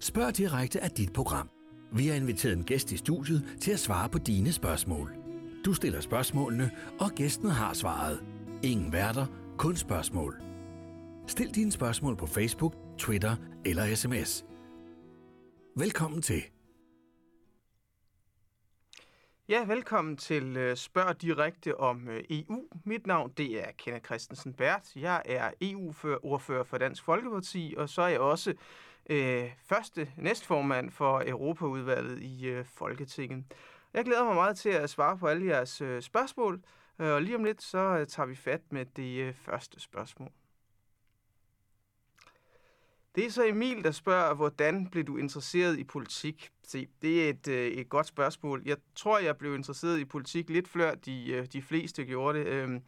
Spørg direkte af dit program. Vi har inviteret en gæst i studiet til at svare på dine spørgsmål. Du stiller spørgsmålene, og gæsten har svaret. Ingen værter, kun spørgsmål. Stil dine spørgsmål på Facebook, Twitter eller sms. Velkommen til. Ja, velkommen til øh, Spørg Direkte om øh, EU. Mit navn det er Kenneth Christensen Bært. Jeg er EU-ordfører for Dansk Folkeparti, og så er jeg også øh, første næstformand for Europaudvalget i øh, Folketinget. Jeg glæder mig meget til at svare på alle jeres øh, spørgsmål, øh, og lige om lidt så øh, tager vi fat med det øh, første spørgsmål. Det er så Emil, der spørger, hvordan blev du interesseret i politik? Se, det er et, øh, et godt spørgsmål. Jeg tror, jeg blev interesseret i politik lidt før de, øh, de fleste gjorde det. Øh,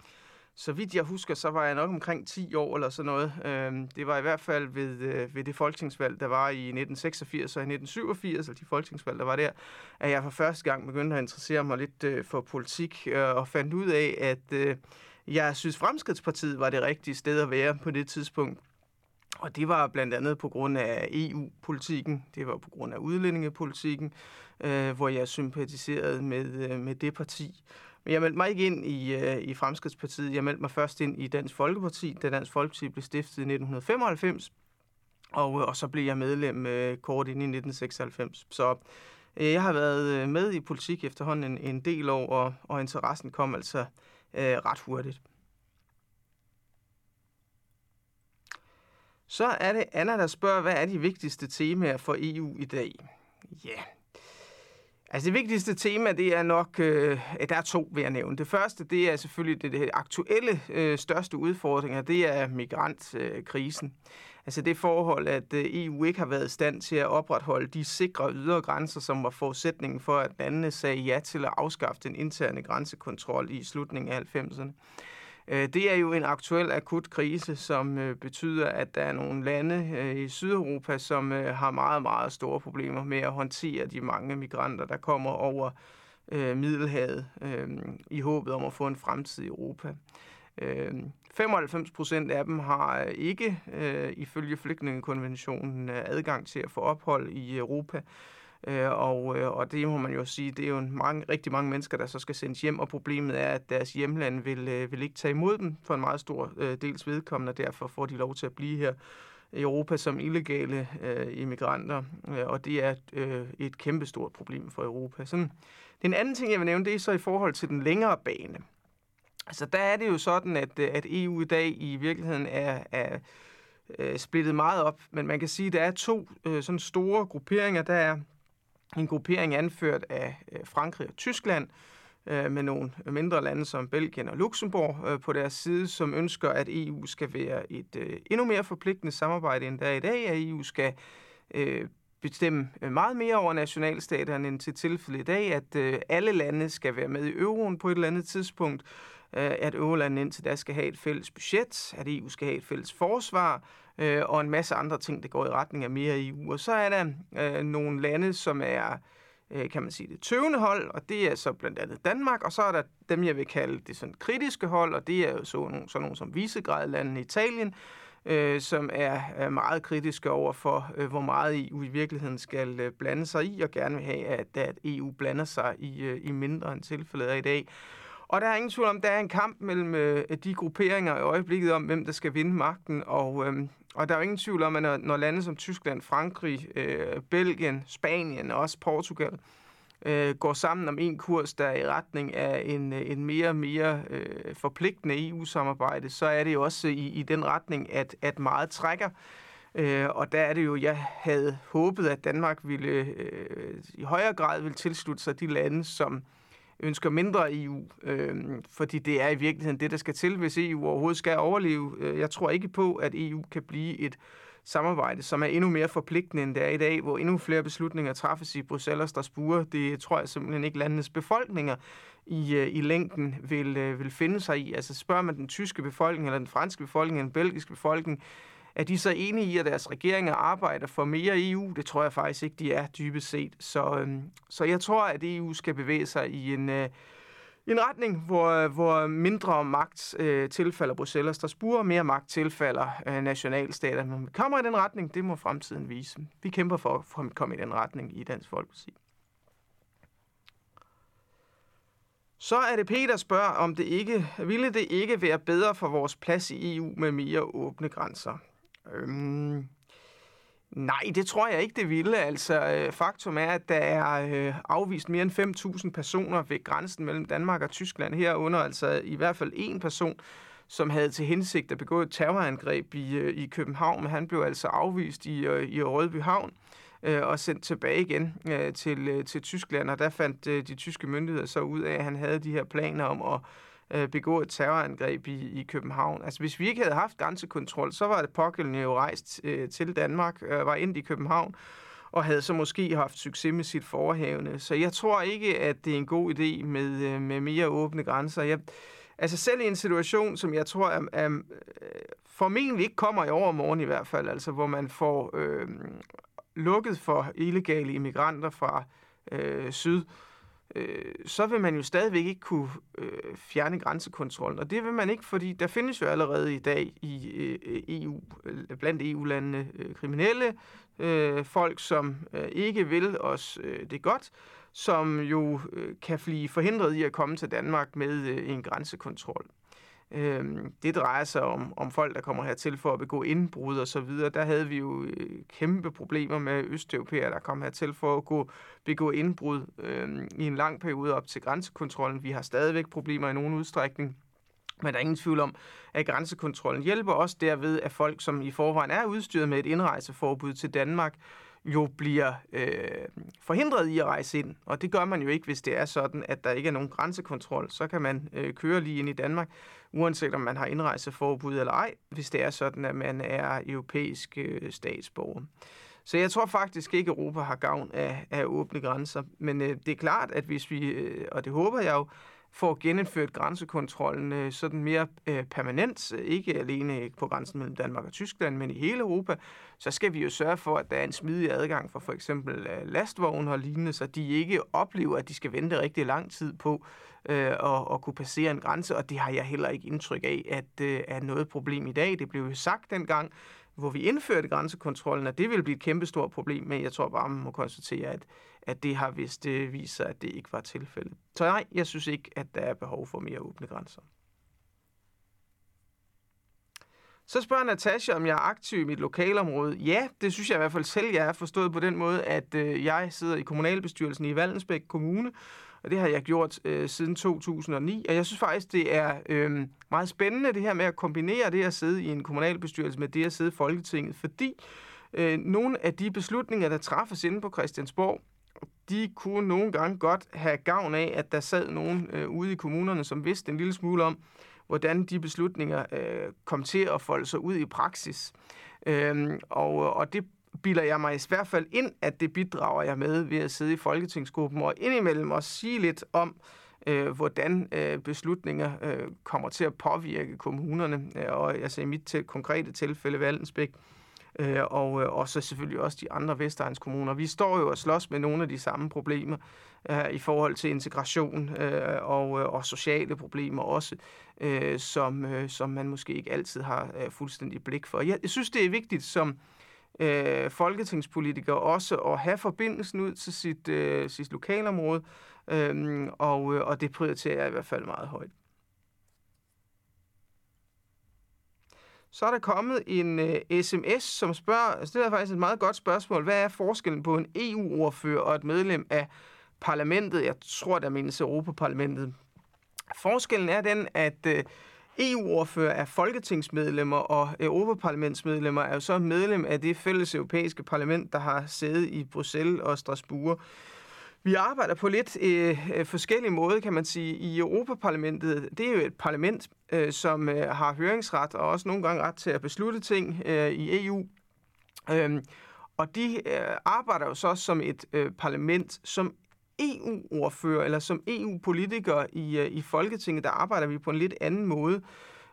så vidt jeg husker, så var jeg nok omkring 10 år eller sådan noget. Øhm, det var i hvert fald ved, øh, ved det folketingsvalg, der var i 1986 og i 1987, altså de folketingsvalg, der var der, at jeg for første gang begyndte at interessere mig lidt øh, for politik øh, og fandt ud af, at øh, jeg synes, Fremskridspartiet var det rigtige sted at være på det tidspunkt. Og det var blandt andet på grund af EU-politikken, det var på grund af udlændingepolitikken, øh, hvor jeg sympatiserede med, øh, med det parti. Men jeg meldte mig ikke ind i, øh, i Fremskridspartiet. Jeg meldte mig først ind i Dansk Folkeparti, da Dansk Folkeparti blev stiftet i 1995. Og, øh, og så blev jeg medlem øh, kort ind i 1996. Så øh, jeg har været øh, med i politik efterhånden en, en del år, og, og interessen kom altså øh, ret hurtigt. Så er det Anna, der spørger, hvad er de vigtigste temaer for EU i dag? Ja, yeah. Altså det vigtigste tema, det er nok, øh, der er to, vil jeg nævne. Det første, det er selvfølgelig det, det aktuelle øh, største udfordringer, det er migrantkrisen. Øh, altså det forhold, at øh, EU ikke har været i stand til at opretholde de sikre ydre grænser, som var forudsætningen for, at landene sagde ja til at afskaffe den interne grænsekontrol i slutningen af 90'erne. Øh, det er jo en aktuel akut krise, som øh, betyder, at der er nogle lande øh, i Sydeuropa, som har meget, meget store problemer med at håndtere de mange migranter, der kommer over Middelhavet i håbet om at få en fremtid i Europa. 95 procent af dem har ikke, ifølge flygtningekonventionen, adgang til at få ophold i Europa. Øh, og, øh, og det må man jo sige, det er jo mange, rigtig mange mennesker, der så skal sendes hjem, og problemet er, at deres hjemland vil, øh, vil ikke tage imod dem for en meget stor øh, dels vedkommende, og derfor får de lov til at blive her i Europa som illegale øh, immigranter, øh, og det er øh, et kæmpestort problem for Europa. Sådan, den anden ting, jeg vil nævne, det er så i forhold til den længere bane. Altså der er det jo sådan, at, øh, at EU i dag i virkeligheden er, er øh, splittet meget op, men man kan sige, at der er to øh, sådan store grupperinger. Der er en gruppering anført af øh, Frankrig og Tyskland, øh, med nogle mindre lande som Belgien og Luxembourg øh, på deres side, som ønsker, at EU skal være et endnu mere forpligtende samarbejde, end der er i dag, at EU skal bestemme meget mere over nationalstaterne end til tilfælde i dag, at alle lande skal være med i euroen på et eller andet tidspunkt, at eurolandene indtil da skal have et fælles budget, at EU skal have et fælles forsvar, øh, og en masse andre ting, der går i retning af mere EU. Og så er der øh, nogle lande, som er, øh, kan man sige, det tøvende hold, og det er så blandt andet Danmark, og så er der dem, jeg vil kalde det sådan kritiske hold, og det er jo så nogle, sådan nogle som Visegrad-landene Italien, øh, som er, er meget kritiske over for, øh, hvor meget EU i virkeligheden skal øh, blande sig i, og gerne vil have, at, at EU blander sig i, øh, i mindre end tilfældet er i dag. Og der er ingen tvivl om, der er en kamp mellem øh, de grupperinger i øjeblikket om, hvem der skal vinde magten. Og, øh, og der er jo ingen tvivl om, at når, når lande som Tyskland, Frankrig, øh, Belgien, Spanien og også Portugal øh, går sammen om en kurs, der er i retning af en, øh, en mere og mere øh, forpligtende EU-samarbejde, så er det jo også i, i den retning, at, at meget trækker. Øh, og der er det jo, jeg havde håbet, at Danmark ville øh, i højere grad ville tilslutte sig de lande, som ønsker mindre EU, øh, fordi det er i virkeligheden det, der skal til, hvis EU overhovedet skal overleve. Øh, jeg tror ikke på, at EU kan blive et samarbejde, som er endnu mere forpligtende, end det er i dag, hvor endnu flere beslutninger træffes i Bruxelles og Strasbourg. Det tror jeg simpelthen ikke landenes befolkninger i, øh, i længden vil, øh, vil finde sig i. Altså spørger man den tyske befolkning, eller den franske befolkning, eller den belgiske befolkning, er de så enige i, at deres regeringer arbejder for mere EU? Det tror jeg faktisk ikke, de er dybest set. Så, øhm, så jeg tror, at EU skal bevæge sig i en, øh, en retning, hvor, hvor mindre magt øh, tilfalder Bruxelles og Strasbourg, og mere magt tilfalder øh, nationalstaterne. Men vi kommer i den retning, det må fremtiden vise. Vi kæmper for, for at komme i den retning i Dansk Folkeparti. Så er det Peter spørger, om det ikke ville det ikke være bedre for vores plads i EU med mere åbne grænser. Øhm, nej, det tror jeg ikke, det ville. Altså, øh, faktum er, at der er øh, afvist mere end 5.000 personer ved grænsen mellem Danmark og Tyskland. Herunder altså i hvert fald en person, som havde til hensigt at begå et terrorangreb i, øh, i København, men han blev altså afvist i, øh, i Rødby Havn øh, og sendt tilbage igen øh, til, øh, til Tyskland, og der fandt øh, de tyske myndigheder så ud af, at han havde de her planer om at øh, begå et terrorangreb i, i København. Altså hvis vi ikke havde haft grænsekontrol, så var det pågældende jo rejst øh, til Danmark, øh, var ind i København, og havde så måske haft succes med sit forhavne. Så jeg tror ikke, at det er en god idé med, øh, med mere åbne grænser. Jeg, altså selv i en situation, som jeg tror er, er, øh, formentlig ikke kommer i overmorgen i hvert fald, altså hvor man får øh, lukket for illegale immigranter fra øh, syd, øh, Øh, så vil man jo stadigvæk ikke kunne øh, fjerne grænsekontrollen. Og det vil man ikke, fordi der findes jo allerede i dag i øh, EU, øh, blandt EU-landene øh, kriminelle øh, folk, som øh, ikke vil os øh, det godt, som jo øh, kan blive forhindret i at komme til Danmark med øh, en grænsekontrol. Øh, det drejer sig om, om folk, der kommer hertil for at begå indbrud og så videre. Der havde vi jo øh, kæmpe problemer med østeuropæere, der kom hertil for at gå, begå indbrud øh, i en lang periode op til grænsekontrollen. Vi har stadigvæk problemer i nogen udstrækning. Men der er ingen tvivl om, at grænsekontrollen hjælper os derved, at folk, som i forvejen er udstyret med et indrejseforbud til Danmark, jo bliver øh, forhindret i at rejse ind. Og det gør man jo ikke, hvis det er sådan, at der ikke er nogen grænsekontrol. Så kan man øh, køre lige ind i Danmark, uanset om man har indrejseforbud eller ej, hvis det er sådan, at man er europæisk øh, statsborger. Så jeg tror faktisk ikke, at Europa har gavn af, af åbne grænser. Men øh, det er klart, at hvis vi, øh, og det håber jeg jo, for at genindføre grænsekontrollen øh, sådan mere øh, permanent, øh, ikke alene på grænsen mellem Danmark og Tyskland, men i hele Europa, så skal vi jo sørge for, at der er en smidig adgang for for eksempel øh, lastvogne og lignende, så de ikke oplever, at de skal vente rigtig lang tid på øh, at, at kunne passere en grænse, og det har jeg heller ikke indtryk af, at øh, er noget problem i dag. Det blev jo sagt dengang, hvor vi indførte grænsekontrollen, at det ville blive et kæmpestort problem, men jeg tror bare, man må konstatere, at, at det har vist det vist sig, at det ikke var tilfældet. Så nej, jeg synes ikke, at der er behov for mere åbne grænser. Så spørger Natasha, om jeg er aktiv i mit lokalområde. Ja, det synes jeg i hvert fald selv, jeg er forstået på den måde, at øh, jeg sidder i kommunalbestyrelsen i Valdensbæk Kommune, og det har jeg gjort øh, siden 2009. Og jeg synes faktisk, det er øh, meget spændende det her med at kombinere det at sidde i en kommunalbestyrelse med det at sidde i Folketinget, fordi øh, nogle af de beslutninger, der træffes inde på Christiansborg, de kunne nogle gange godt have gavn af, at der sad nogen øh, ude i kommunerne, som vidste en lille smule om, hvordan de beslutninger øh, kom til at folde sig ud i praksis. Øhm, og, og det bilder jeg mig i hvert fald ind, at det bidrager jeg med ved at sidde i Folketingsgruppen og indimellem også sige lidt om, øh, hvordan øh, beslutninger øh, kommer til at påvirke kommunerne, øh, og altså i mit til, konkrete tilfælde Valdensbæk, øh, Øh, øh, og så selvfølgelig også de andre Vestegns kommuner. Vi står jo og slås med nogle af de samme problemer øh, i forhold til integration øh, og, øh, og sociale problemer også, øh, som, øh, som man måske ikke altid har øh, fuldstændig blik for. Jeg, jeg synes, det er vigtigt som øh, folketingspolitiker også at have forbindelsen ud til sit, øh, sit lokalområde, øhm, øh, og, og det prioriterer jeg i hvert fald meget højt. Så er der kommet en øh, sms, som spørger, altså det er faktisk et meget godt spørgsmål, hvad er forskellen på en EU-ordfører og et medlem af parlamentet? Jeg tror, der menes Europaparlamentet. Forskellen er den, at øh, EU-ordfører er folketingsmedlemmer, og Europaparlamentsmedlemmer er jo så medlem af det fælles europæiske parlament, der har sæde i Bruxelles og Strasbourg. Vi arbejder på lidt øh, øh forskellige måder, kan man sige. I Europaparlamentet, det er jo et parlament, øh, som øh, har høringsret og også nogle gange ret til at beslutte ting øh, i EU. Øhm, og de øh, arbejder jo så som et øh, parlament, som EU-ordfører eller som EU-politiker i, øh, i Folketinget, der arbejder vi på en lidt anden måde.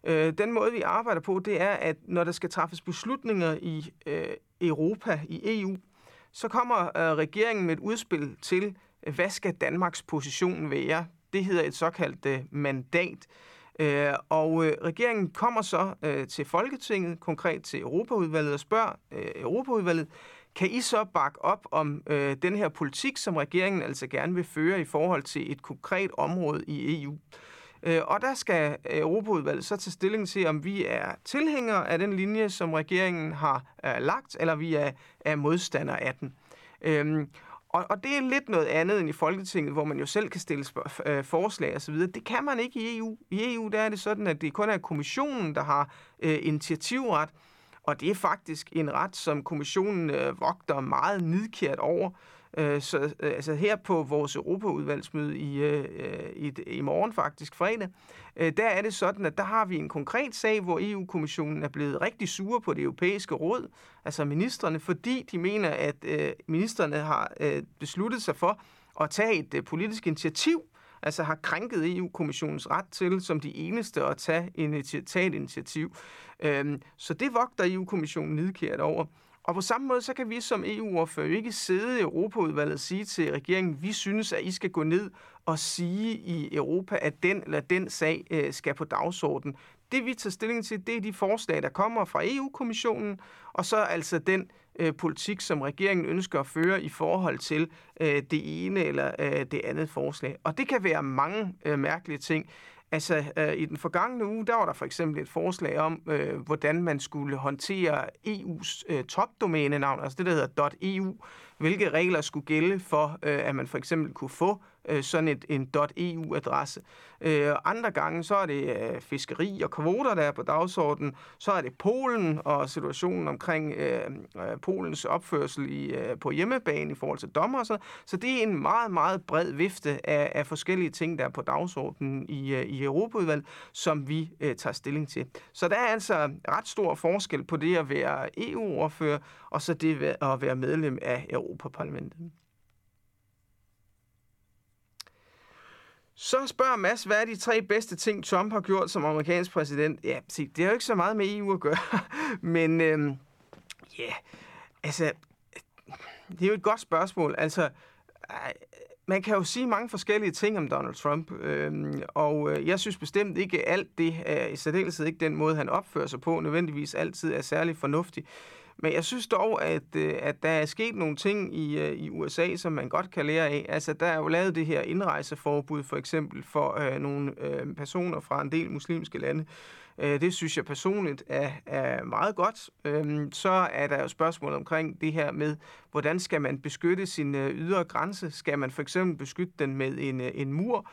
Øh, den måde, vi arbejder på, det er, at når der skal træffes beslutninger i øh, Europa, i EU, så kommer øh, regeringen med et udspil til, øh, hvad skal Danmarks position være? Det hedder et såkaldt øh, mandat. Øh, og øh, regeringen kommer så øh, til Folketinget, konkret til Europaudvalget, og spørger øh, Europaudvalget, kan I så bakke op om øh, den her politik, som regeringen altså gerne vil føre i forhold til et konkret område i EU? Øh, Øh, og der skal øh, Europaudvalget så tage stilling til, om vi er tilhængere af den linje, som regeringen har øh, lagt, eller vi er, er modstandere af den. Øhm, og, og det er lidt noget andet end i Folketinget, hvor man jo selv kan stille øh, forslag osv. Det kan man ikke i EU. I EU der er det sådan, at det kun er kommissionen, der har øh, initiativret, og det er faktisk en ret, som kommissionen øh, vogter meget nidkært over. Øh, Øh, så øh, altså her på vores Europaudvalgsmøde i, øh, i, i morgen faktisk, fredag, øh, der er det sådan, at der har vi en konkret sag, hvor EU-kommissionen er blevet rigtig sure på det europæiske råd, altså ministerne, fordi de mener, at øh, ministerne har øh, besluttet sig for at tage et øh, politisk initiativ, altså har krænket EU-kommissionens ret til som de eneste at tage, initi- tage et initiativ. Øhm, så det vogter EU-kommissionen nidkært over. Og på samme måde, så kan vi som EU-ordfører ikke sidde i Europaudvalget og sige til regeringen, vi synes, at I skal gå ned og sige i Europa, at den eller den sag øh, skal på dagsordenen. Det vi tager stilling til, det er de forslag, der kommer fra EU-kommissionen, og så altså den øh, politik, som regeringen ønsker at føre i forhold til øh, det ene eller øh, det andet forslag. Og det kan være mange øh, mærkelige ting. Altså, øh, i den forgangne uge, der var der for eksempel et forslag om, øh, hvordan man skulle håndtere EU's øh, topdomænenavn, altså det, der hedder .eu, hvilke regler skulle gælde for, øh, at man for eksempel kunne få øh, sådan et, en .eu-adresse. Øh, andre gange, så er det øh, fiskeri og kvoter, der er på dagsordenen. Så er det Polen og situationen omkring øh, øh, Polens opførsel i, øh, på hjemmebane i forhold til dommer og så. Så det er en meget, meget bred vifte af, af forskellige ting, der er på dagsordenen i, øh, i Europaudvalget, som vi øh, tager stilling til. Så der er altså ret stor forskel på det at være EU-ordfører, og så det at være medlem af Europaparlamentet. Så spørger Mads, hvad er de tre bedste ting, Trump har gjort som amerikansk præsident? Ja, se, det har jo ikke så meget med EU at gøre, men øhm, ja, yeah, altså, det er jo et godt spørgsmål. Altså, man kan jo sige mange forskellige ting om Donald Trump, øhm, og øh, jeg synes bestemt ikke alt det, er, i særdeleshed ikke den måde, han opfører sig på, nødvendigvis altid er særlig fornuftig. Men jeg synes dog, at, øh, at der er sket nogle ting i, øh, i USA, som man godt kan lære af. Altså, der er jo lavet det her indrejseforbud, for eksempel, for øh, nogle øh, personer fra en del muslimske lande. Øh, det synes jeg personligt er, er meget godt. Øh, så er der jo spørgsmål omkring det her med, hvordan skal man beskytte sin øh, ydre grænse? Skal man for eksempel beskytte den med en, øh, en mur?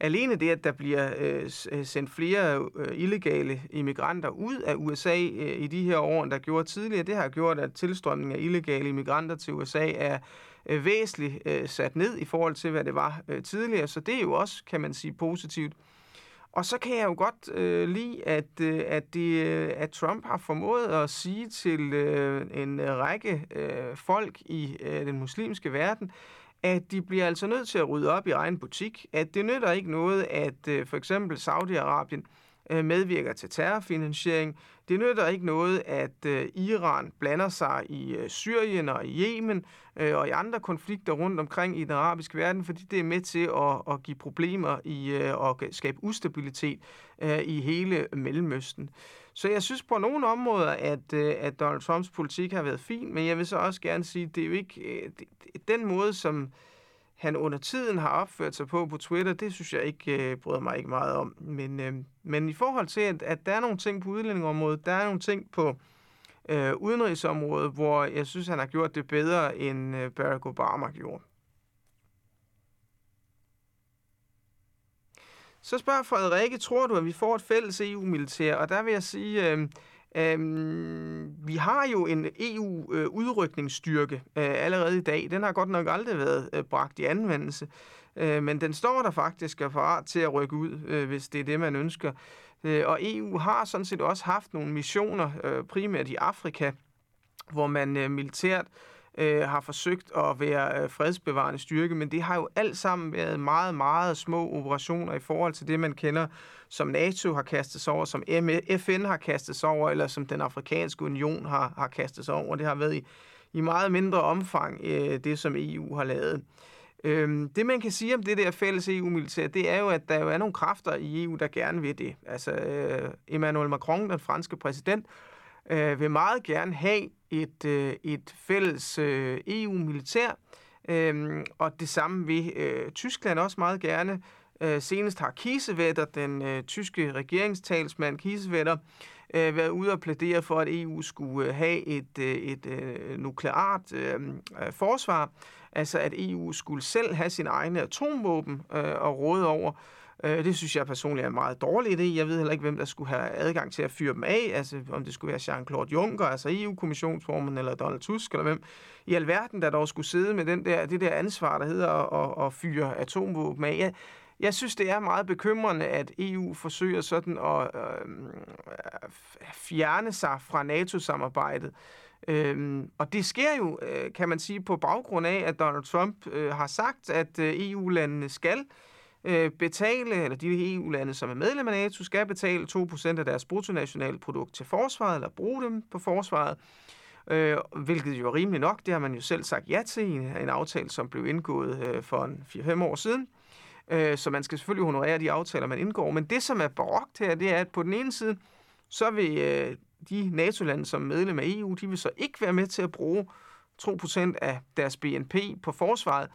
Alene det, at der bliver øh, øh, sendt flere øh, illegale immigranter ud af USA øh, i de her år, end der gjorde tidligere, det har gjort, at tilstrømningen af illegale immigranter til USA er øh, væsentligt øh, sat ned i forhold til, hvad det var øh, tidligere. Så det er jo også, kan man sige, positivt. Og så kan jeg jo godt øh, lide, at, øh, at, det, øh, at Trump har formået at sige til øh, en række øh, folk i øh, den muslimske verden, at de bliver altså nødt til at rydde op i egen butik. At det nytter ikke noget, at øh, for eksempel Saudi-Arabien øh, medvirker til terrorfinansiering. Det nytter ikke noget, at øh, Iran blander sig i øh, Syrien og i Yemen øh, og i andre konflikter rundt omkring i den arabiske verden, fordi det er med til at, at give problemer i, øh, og skabe ustabilitet øh, i hele Mellemøsten. Så jeg synes på nogle områder, at, øh, at Donald Trumps politik har været fin, men jeg vil så også gerne sige, at det er jo ikke øh, det, den måde, som han under tiden har opført sig på på Twitter, det synes jeg ikke øh, bryder mig ikke meget om. Men, øh, men i forhold til, at, at der er nogle ting på udlændingområdet, der er nogle ting på øh, udenrigsområdet, hvor jeg synes, han har gjort det bedre, end øh, Barack Obama gjorde. Så spørger Frederikke, tror du, at vi får et fælles EU-militær? Og der vil jeg sige, øh, øh, vi har jo en EU-udrykningsstyrke øh, øh, allerede i dag. Den har godt nok aldrig været øh, bragt i anvendelse. Øh, men den står der faktisk er parat til at rykke ud, øh, hvis det er det, man ønsker. Øh, og EU har sådan set også haft nogle missioner, øh, primært i Afrika, hvor man øh, militært øh, Øh, har forsøgt at være øh, fredsbevarende styrke, men det har jo alt sammen været meget, meget små operationer i forhold til det, man kender, som NATO har kastet sig over, som FN har kastet sig over, eller som den afrikanske union har, har kastet sig over. Det har været i, i meget mindre omfang øh, det, som EU har lavet. Øhm, det, man kan sige om det der fælles EU-militær, det er jo, at der jo er nogle kræfter i EU, der gerne vil det. Altså, øh, Emmanuel Macron, den franske præsident, øh, vil meget gerne have et, øh, et fælles øh, EU-militær, øh, og det samme vil øh, Tyskland også meget gerne. Øh, senest har Kiesewetter, den øh, tyske regeringstalsmand Kiesewetter, øh, været ude og plædere for, at EU skulle øh, have et, øh, et øh, nukleart øh, forsvar, altså at EU skulle selv have sin egne atomvåben øh, og råde over. Øh, det synes jeg personligt er en meget dårlig idé. Jeg ved heller ikke, hvem der skulle have adgang til at fyre dem af, altså om det skulle være Jean-Claude Juncker, altså EU-kommissionsformen, eller Donald Tusk, eller hvem i alverden, der dog skulle sidde med den der, det der ansvar, der hedder at, at, at fyre atomvåben af. Jeg, jeg synes, det er meget bekymrende, at EU forsøger sådan at øh, fjerne sig fra NATO-samarbejdet. Øhm, og det sker jo, øh, kan man sige, på baggrund af, at Donald Trump øh, har sagt, at øh, EU-landene skal øh, betale, eller de EU-lande, som er medlem af NATO, skal betale 2% af deres bruttonationale produkt til forsvaret, eller bruge dem på forsvaret. Øh, hvilket jo er rimeligt nok, det har man jo selv sagt ja til i en aftale, som blev indgået øh, for 4-5 år siden. Øh, så man skal selvfølgelig honorere de aftaler, man indgår. Men det, som er barokt her, det er, at på den ene side, så vil øh, de NATO-lande, som er medlem af EU, de vil så ikke være med til at bruge 2% af deres BNP på forsvaret.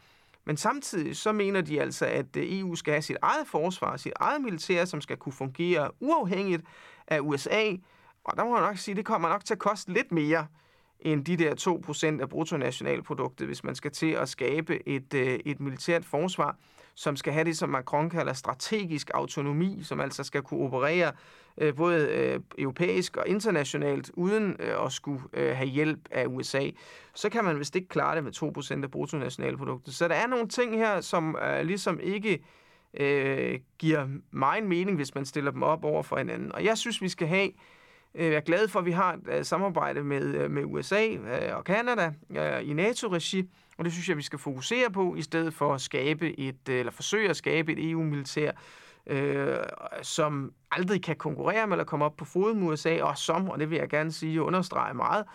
Men samtidig så mener de altså, at øh, EU skal have sit eget forsvar, sit eget militær, som skal kunne fungere uafhængigt af USA. Og der må man nok sige, at det kommer nok til at koste lidt mere end de der 2% af bruttonationalproduktet, hvis man skal til at skabe et, øh, et militært forsvar som skal have det, som Macron kalder strategisk autonomi, som altså skal kunne operere øh, både øh, europæisk og internationalt, uden øh, at skulle øh, have hjælp af USA, så kan man vist ikke klare det med 2% af bruttonationalproduktet. Så der er nogle ting her, som øh, ligesom ikke øh, giver mig en mening, hvis man stiller dem op over for hinanden. Og jeg synes, vi skal have øh, jeg er glad for, at vi har et samarbejde med, øh, med USA og Kanada i NATO-regi, og det synes jeg, vi skal fokusere på, i stedet for at skabe et, øh, eller forsøge at skabe et EU-militær, øh, som aldrig kan konkurrere med eller komme op på fod med USA, og som, og det vil jeg gerne sige understrege meget,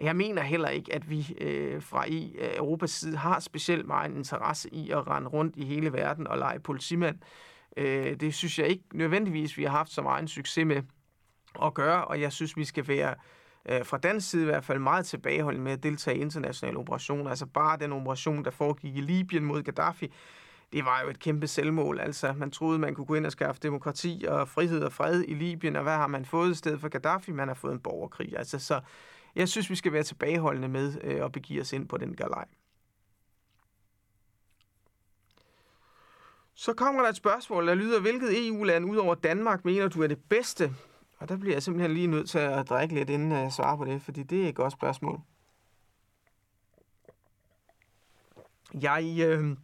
jeg mener heller ikke, at vi øh, fra i øh, Europas side har specielt meget interesse i at rende rundt i hele verden og lege politimand. Øh, det synes jeg ikke nødvendigvis, vi har haft så meget en succes med at gøre, og jeg synes, vi skal være øh, Øh, fra dansk side i hvert fald meget tilbageholdende med at deltage i internationale operationer. Altså bare den operation, der foregik i Libyen mod Gaddafi, det var jo et kæmpe selvmål. Altså, man troede, man kunne gå ind og skaffe demokrati og frihed og fred i Libyen, og hvad har man fået i stedet for Gaddafi? Man har fået en borgerkrig. Altså, så jeg synes, vi skal være tilbageholdende med øh, at begive os ind på den galej. Så kommer der et spørgsmål, der lyder, hvilket EU-land ud over Danmark mener du er det bedste og der bliver jeg simpelthen lige nødt til at drikke lidt, inden jeg svarer på det, fordi det er et godt spørgsmål. Jeg, øh,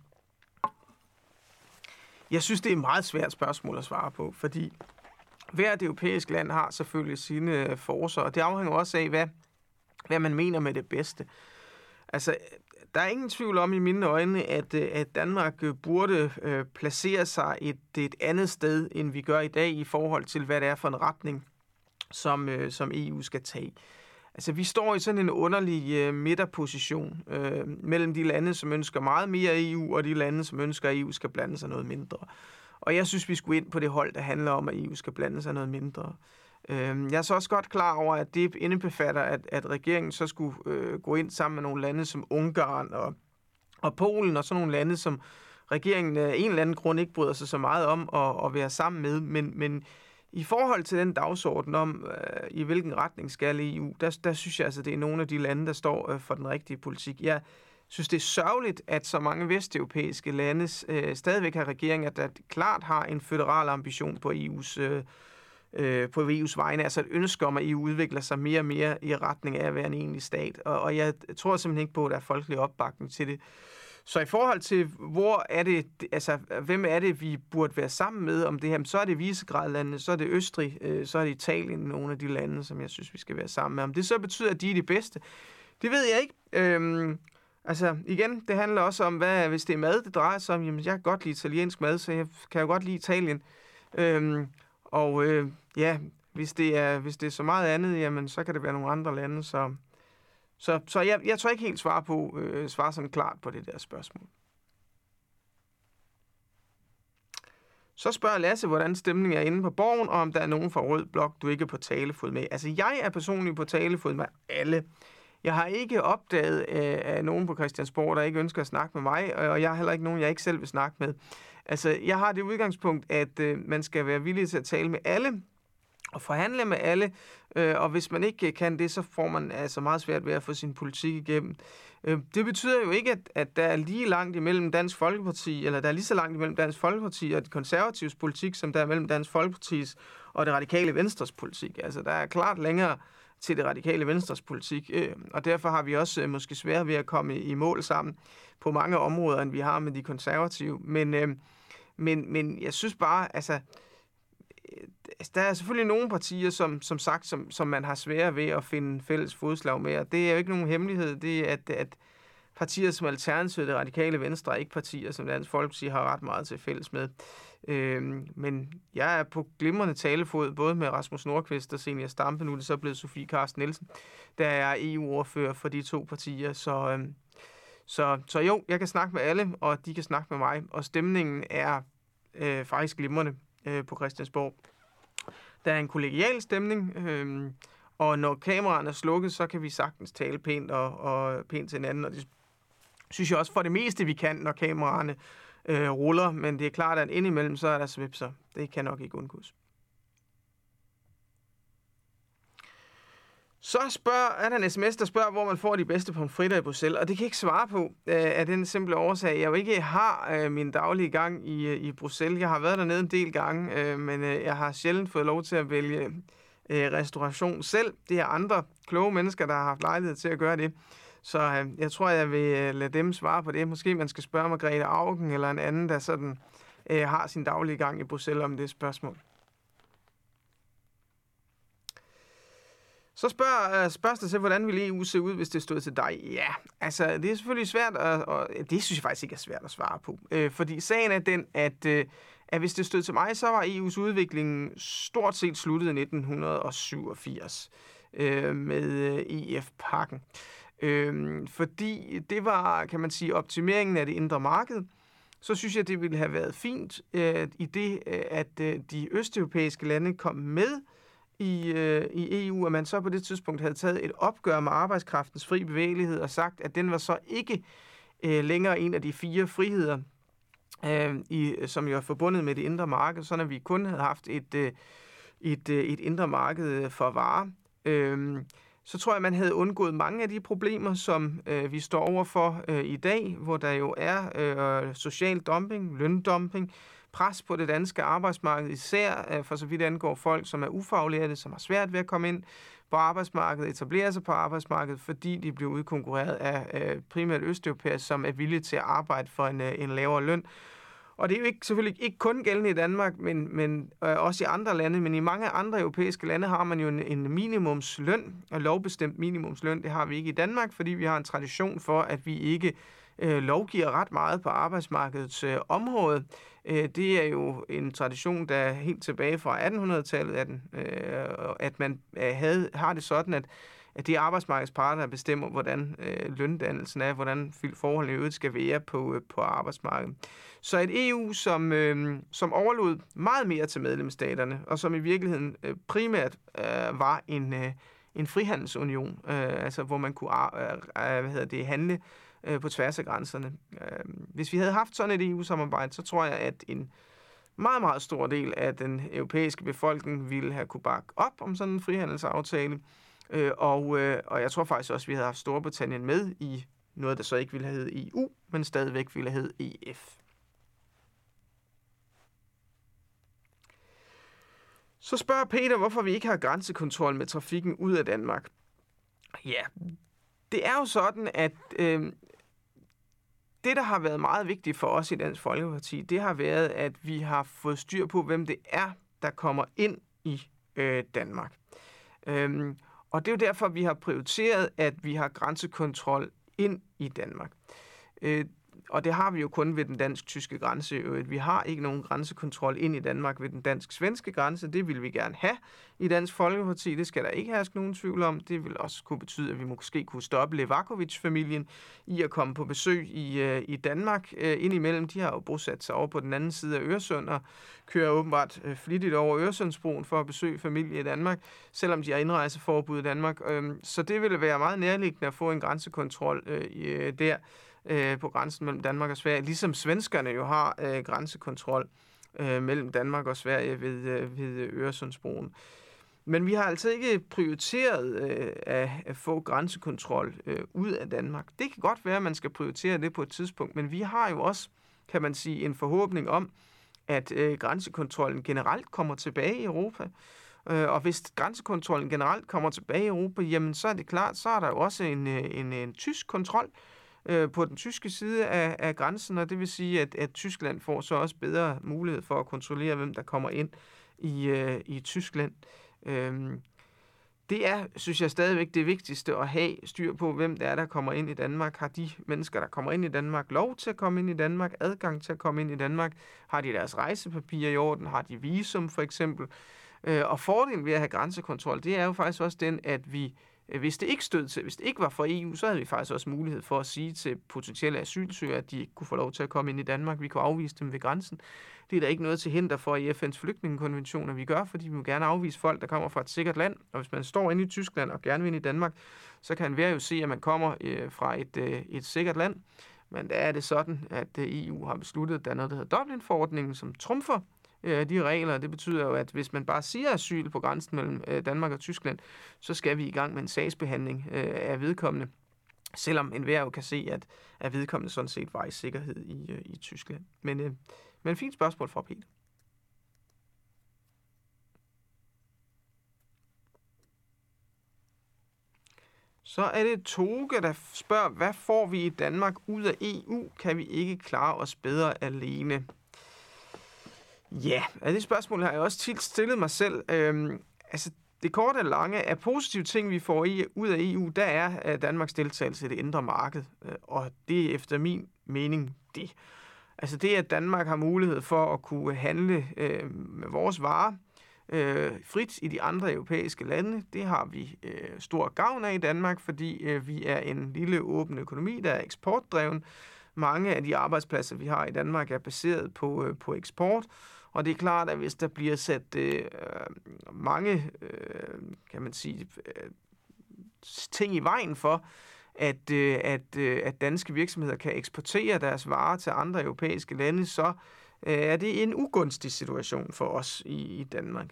jeg synes, det er et meget svært spørgsmål at svare på, fordi hvert europæisk land har selvfølgelig sine øh, forser, og det afhænger også af, hvad, hvad man mener med det bedste. Altså, der er ingen tvivl om i mine øjne, at, øh, at Danmark øh, burde øh, placere sig et, et andet sted, end vi gør i dag, i forhold til, hvad det er for en retning, som, øh, som EU skal tage. Altså, vi står i sådan en underlig øh, midterposition øh, mellem de lande, som ønsker meget mere EU, og de lande, som ønsker, at EU skal blande sig noget mindre. Og jeg synes, vi skulle ind på det hold, der handler om, at EU skal blande sig noget mindre. Øh, Øhm, jeg er så også godt klar over, at det indebefatter, at, at regeringen så skulle øh, gå ind sammen med nogle lande som Ungarn og, og Polen, og sådan nogle lande, som regeringen af en eller anden grund ikke bryder sig så meget om at, at være sammen med. Men, men i forhold til den dagsorden om, øh, i hvilken retning skal EU, der, der synes jeg altså, det er nogle af de lande, der står øh, for den rigtige politik. Jeg synes, det er sørgeligt, at så mange vesteuropæiske lande øh, stadigvæk har regeringer, der klart har en federal ambition på EU's, øh, øh, på EU's vegne, altså et ønske om, at EU udvikler sig mere og mere i retning af at være en egentlig stat. Og, og jeg tror simpelthen ikke på, at der er folkelig opbakning til det. Så i forhold til, hvor er det, altså, hvem er det, vi burde være sammen med om det her, så er det Visegradlandene, så er det Østrig, øh, så er det Italien, nogle af de lande, som jeg synes, vi skal være sammen med. Om det så betyder, at de er de bedste, det ved jeg ikke. Øhm, altså, igen, det handler også om, hvad, hvis det er mad, det drejer sig om, jamen, jeg kan godt lide italiensk mad, så jeg kan jo godt lide Italien. Øhm, og øh, ja, hvis det, er, hvis det er så meget andet, jamen, så kan det være nogle andre lande. Så, så, så jeg, jeg tror ikke helt svar på, øh, svare sådan klart på det der spørgsmål. Så spørger Lasse, hvordan stemningen er inde på borgen, og om der er nogen fra Rød Blok, du ikke er på talefod med. Altså, jeg er personligt på talefod med alle. Jeg har ikke opdaget øh, nogen på Christiansborg, der ikke ønsker at snakke med mig, og jeg har heller ikke nogen, jeg ikke selv vil snakke med. Altså, jeg har det udgangspunkt, at øh, man skal være villig til at tale med alle, og forhandle med alle, øh, og hvis man ikke kan det, så får man altså meget svært ved at få sin politik igennem. Øh, det betyder jo ikke, at, at der er lige langt imellem Dansk Folkeparti, eller der er lige så langt imellem Dansk Folkeparti og de konservatives politik, som der er mellem Dansk Folkepartis og det radikale Venstres politik. Altså, der er klart længere til det radikale Venstres politik, øh, og derfor har vi også øh, måske svært ved at komme i, i mål sammen på mange områder, end vi har med de konservative. Men, øh, men, men jeg synes bare, altså, øh, altså der er selvfølgelig nogle partier, som, som sagt, som, som man har svære ved at finde fælles fodslag med, og det er jo ikke nogen hemmelighed, det er, at, at partier som Alternativet, det radikale venstre, er ikke partier, som Dansk Folkeparti har ret meget til fælles med. Øh, men jeg er på glimrende talefod, både med Rasmus Nordqvist og Senior Stampe, nu er det så blevet Sofie Karsten Nielsen, der er EU-ordfører for de to partier, så, øh, så, så jo, jeg kan snakke med alle, og de kan snakke med mig, og stemningen er øh, faktisk glimrende øh, på Christiansborg. Der er en kollegial stemning, øh, og når kameraerne er slukket, så kan vi sagtens tale pænt og, og pænt til hinanden, og det synes jeg også for det meste, vi kan, når kameraerne øh, Øh, ruller, men det er klart, at indimellem så er der svipser. Det kan nok ikke undgås. Så spørger, er der en sms, der spørger, hvor man får de bedste pomfritter i Bruxelles, og det kan jeg ikke svare på øh, af den simple årsag. Jeg jo ikke har øh, min daglige gang i, øh, i Bruxelles. Jeg har været dernede en del gange, øh, men øh, jeg har sjældent fået lov til at vælge øh, restauration selv. Det er andre kloge mennesker, der har haft lejlighed til at gøre det. Så øh, jeg tror, jeg vil øh, lade dem svare på det. Måske man skal spørge Margrethe Augen eller en anden, der sådan øh, har sin daglige gang i Bruxelles om det spørgsmål. Så spørger, øh, spørger til, hvordan ville EU se ud, hvis det stod til dig? Ja, altså det er selvfølgelig svært, at, og det synes jeg faktisk ikke er svært at svare på. Øh, fordi sagen er den, at, øh, at hvis det stod til mig, så var EU's udvikling stort set sluttet i 1987 øh, med øh, EF-pakken. Øh, Øhm, fordi det var, kan man sige, optimeringen af det indre marked. Så synes jeg, det ville have været fint øh, i det, øh, at øh, de østeuropæiske lande kom med i, øh, i EU, at man så på det tidspunkt havde taget et opgør med arbejdskraftens fri bevægelighed og sagt, at den var så ikke øh, længere en af de fire friheder, øh, i, som jo er forbundet med det indre marked, sådan at vi kun havde haft et, øh, et, øh, et indre marked for varer. Øh, så tror jeg, man havde undgået mange af de problemer, som øh, vi står overfor øh, i dag, hvor der jo er øh, social dumping, løndumping, pres på det danske arbejdsmarked, især øh, for så vidt angår folk, som er ufaglærte, som har svært ved at komme ind på arbejdsmarkedet, etablere sig på arbejdsmarkedet, fordi de bliver udkonkurreret af øh, primært østeuropæere, som er villige til at arbejde for en, øh, en lavere løn. Og det er jo ikke, selvfølgelig ikke kun gældende i Danmark, men, men øh, også i andre lande, men i mange andre europæiske lande har man jo en, en minimumsløn, og lovbestemt minimumsløn. Det har vi ikke i Danmark, fordi vi har en tradition for, at vi ikke øh, lovgiver ret meget på arbejdsmarkedets øh, område. Øh, det er jo en tradition, der er helt tilbage fra 1800-tallet, at, øh, at man øh, havde, har det sådan, at at det er arbejdsmarkedsparter, der bestemmer, hvordan øh, løndannelsen er, hvordan forholdene i øvrigt skal være på, øh, på arbejdsmarkedet. Så et EU, som, øh, som overlod meget mere til medlemsstaterne, og som i virkeligheden øh, primært øh, var en, øh, en frihandelsunion, øh, altså hvor man kunne øh, øh, hvad hedder det, handle øh, på tværs af grænserne. Øh, hvis vi havde haft sådan et EU-samarbejde, så tror jeg, at en meget, meget stor del af den europæiske befolkning ville have kunne bakke op om sådan en frihandelsaftale. Øh, og, øh, og jeg tror faktisk også, at vi havde haft Storbritannien med i noget, der så ikke ville have heddet EU, men stadigvæk ville have heddet EF. Så spørger Peter, hvorfor vi ikke har grænsekontrol med trafikken ud af Danmark. Ja, det er jo sådan, at øh, det, der har været meget vigtigt for os i Dansk Folkeparti, det har været, at vi har fået styr på, hvem det er, der kommer ind i øh, Danmark. Øhm, og det er jo derfor, vi har prioriteret, at vi har grænsekontrol ind i Danmark. Øh, og det har vi jo kun ved den dansk-tyske grænse. Vi har ikke nogen grænsekontrol ind i Danmark ved den dansk-svenske grænse. Det vil vi gerne have i Dansk Folkeparti. Det skal der ikke herske nogen tvivl om. Det vil også kunne betyde, at vi måske kunne stoppe Levakovic-familien i at komme på besøg i, øh, i Danmark. Øh, indimellem, de har jo bosat sig over på den anden side af Øresund og kører åbenbart øh, flittigt over Øresundsbroen for at besøge familie i Danmark, selvom de har indrejseforbud i Danmark. Øhm, så det ville være meget nærliggende at få en grænsekontrol der øh, på grænsen mellem Danmark og Sverige, ligesom svenskerne jo har øh, grænsekontrol øh, mellem Danmark og Sverige ved, øh, ved Øresundsbroen. Men vi har altså ikke prioriteret øh, at, at få grænsekontrol øh, ud af Danmark. Det kan godt være, at man skal prioritere det på et tidspunkt, men vi har jo også, kan man sige, en forhåbning om, at øh, grænsekontrollen generelt kommer tilbage i Europa. Øh, og hvis grænsekontrollen generelt kommer tilbage i Europa, jamen så er det klart, så er der jo også en, øh, en, en tysk kontrol, øh, Øh, på den tyske side af, af grænsen, og det vil sige, at, at Tyskland får så også bedre mulighed for at kontrollere, hvem der kommer ind i, øh, i Tyskland. Øhm, det er, synes jeg stadigvæk, det vigtigste at have styr på, hvem det er, der kommer ind i Danmark. Har de mennesker, der kommer ind i Danmark, lov til at komme ind i Danmark, adgang til at komme ind i Danmark? Har de deres rejsepapirer i orden? Har de visum for eksempel? Øh, og fordelen ved at have grænsekontrol, det er jo faktisk også den, at vi Øh, hvis det ikke stod til, hvis det ikke var for EU, så havde vi faktisk også mulighed for at sige til potentielle asylsøgere, at de ikke kunne få lov til at komme ind i Danmark. Vi kunne afvise dem ved grænsen. Det er der ikke noget til hinder for i FN's flygtningekonvention, at vi gør, fordi vi vil gerne afvise folk, der kommer fra et sikkert land. Og hvis man står inde i Tyskland og gerne vil ind i Danmark, så kan enhver jo se, at man kommer øh, fra et, øh, et sikkert land. Men der er det sådan, at øh, EU har besluttet, at der er noget, der hedder Dublin-forordningen, som trumfer øh, de regler. Det betyder jo, at hvis man bare siger asyl på grænsen mellem øh, Danmark og Tyskland, så skal vi i gang med en sagsbehandling øh, af vedkommende. Selvom enhver jo kan se, at, at vedkommende sådan set var i sikkerhed i, øh, i Tyskland. Men, øh, men fint spørgsmål fra Peter. Så er det Toge, der spørger, hvad får vi i Danmark ud af EU? Kan vi ikke klare os bedre alene? Ja, og det spørgsmål har jeg også tit stillet mig selv. Øhm, altså, det korte og lange af positive ting, vi får i, ud af EU, der er Danmarks deltagelse i det indre marked. Øh, og det er efter min mening det. Altså det, at Danmark har mulighed for at kunne handle øh, med vores varer øh, frit i de andre europæiske lande, det har vi øh, stor gavn af i Danmark, fordi øh, vi er en lille åben økonomi, der er eksportdreven. Mange af de arbejdspladser, vi har i Danmark, er baseret på, øh, på eksport, og det er klart, at hvis der bliver sat øh, mange, øh, kan man sige, øh, ting i vejen for, at, øh, at, øh, at danske virksomheder kan eksportere deres varer til andre europæiske lande, så øh, er det en ugunstig situation for os i, i Danmark.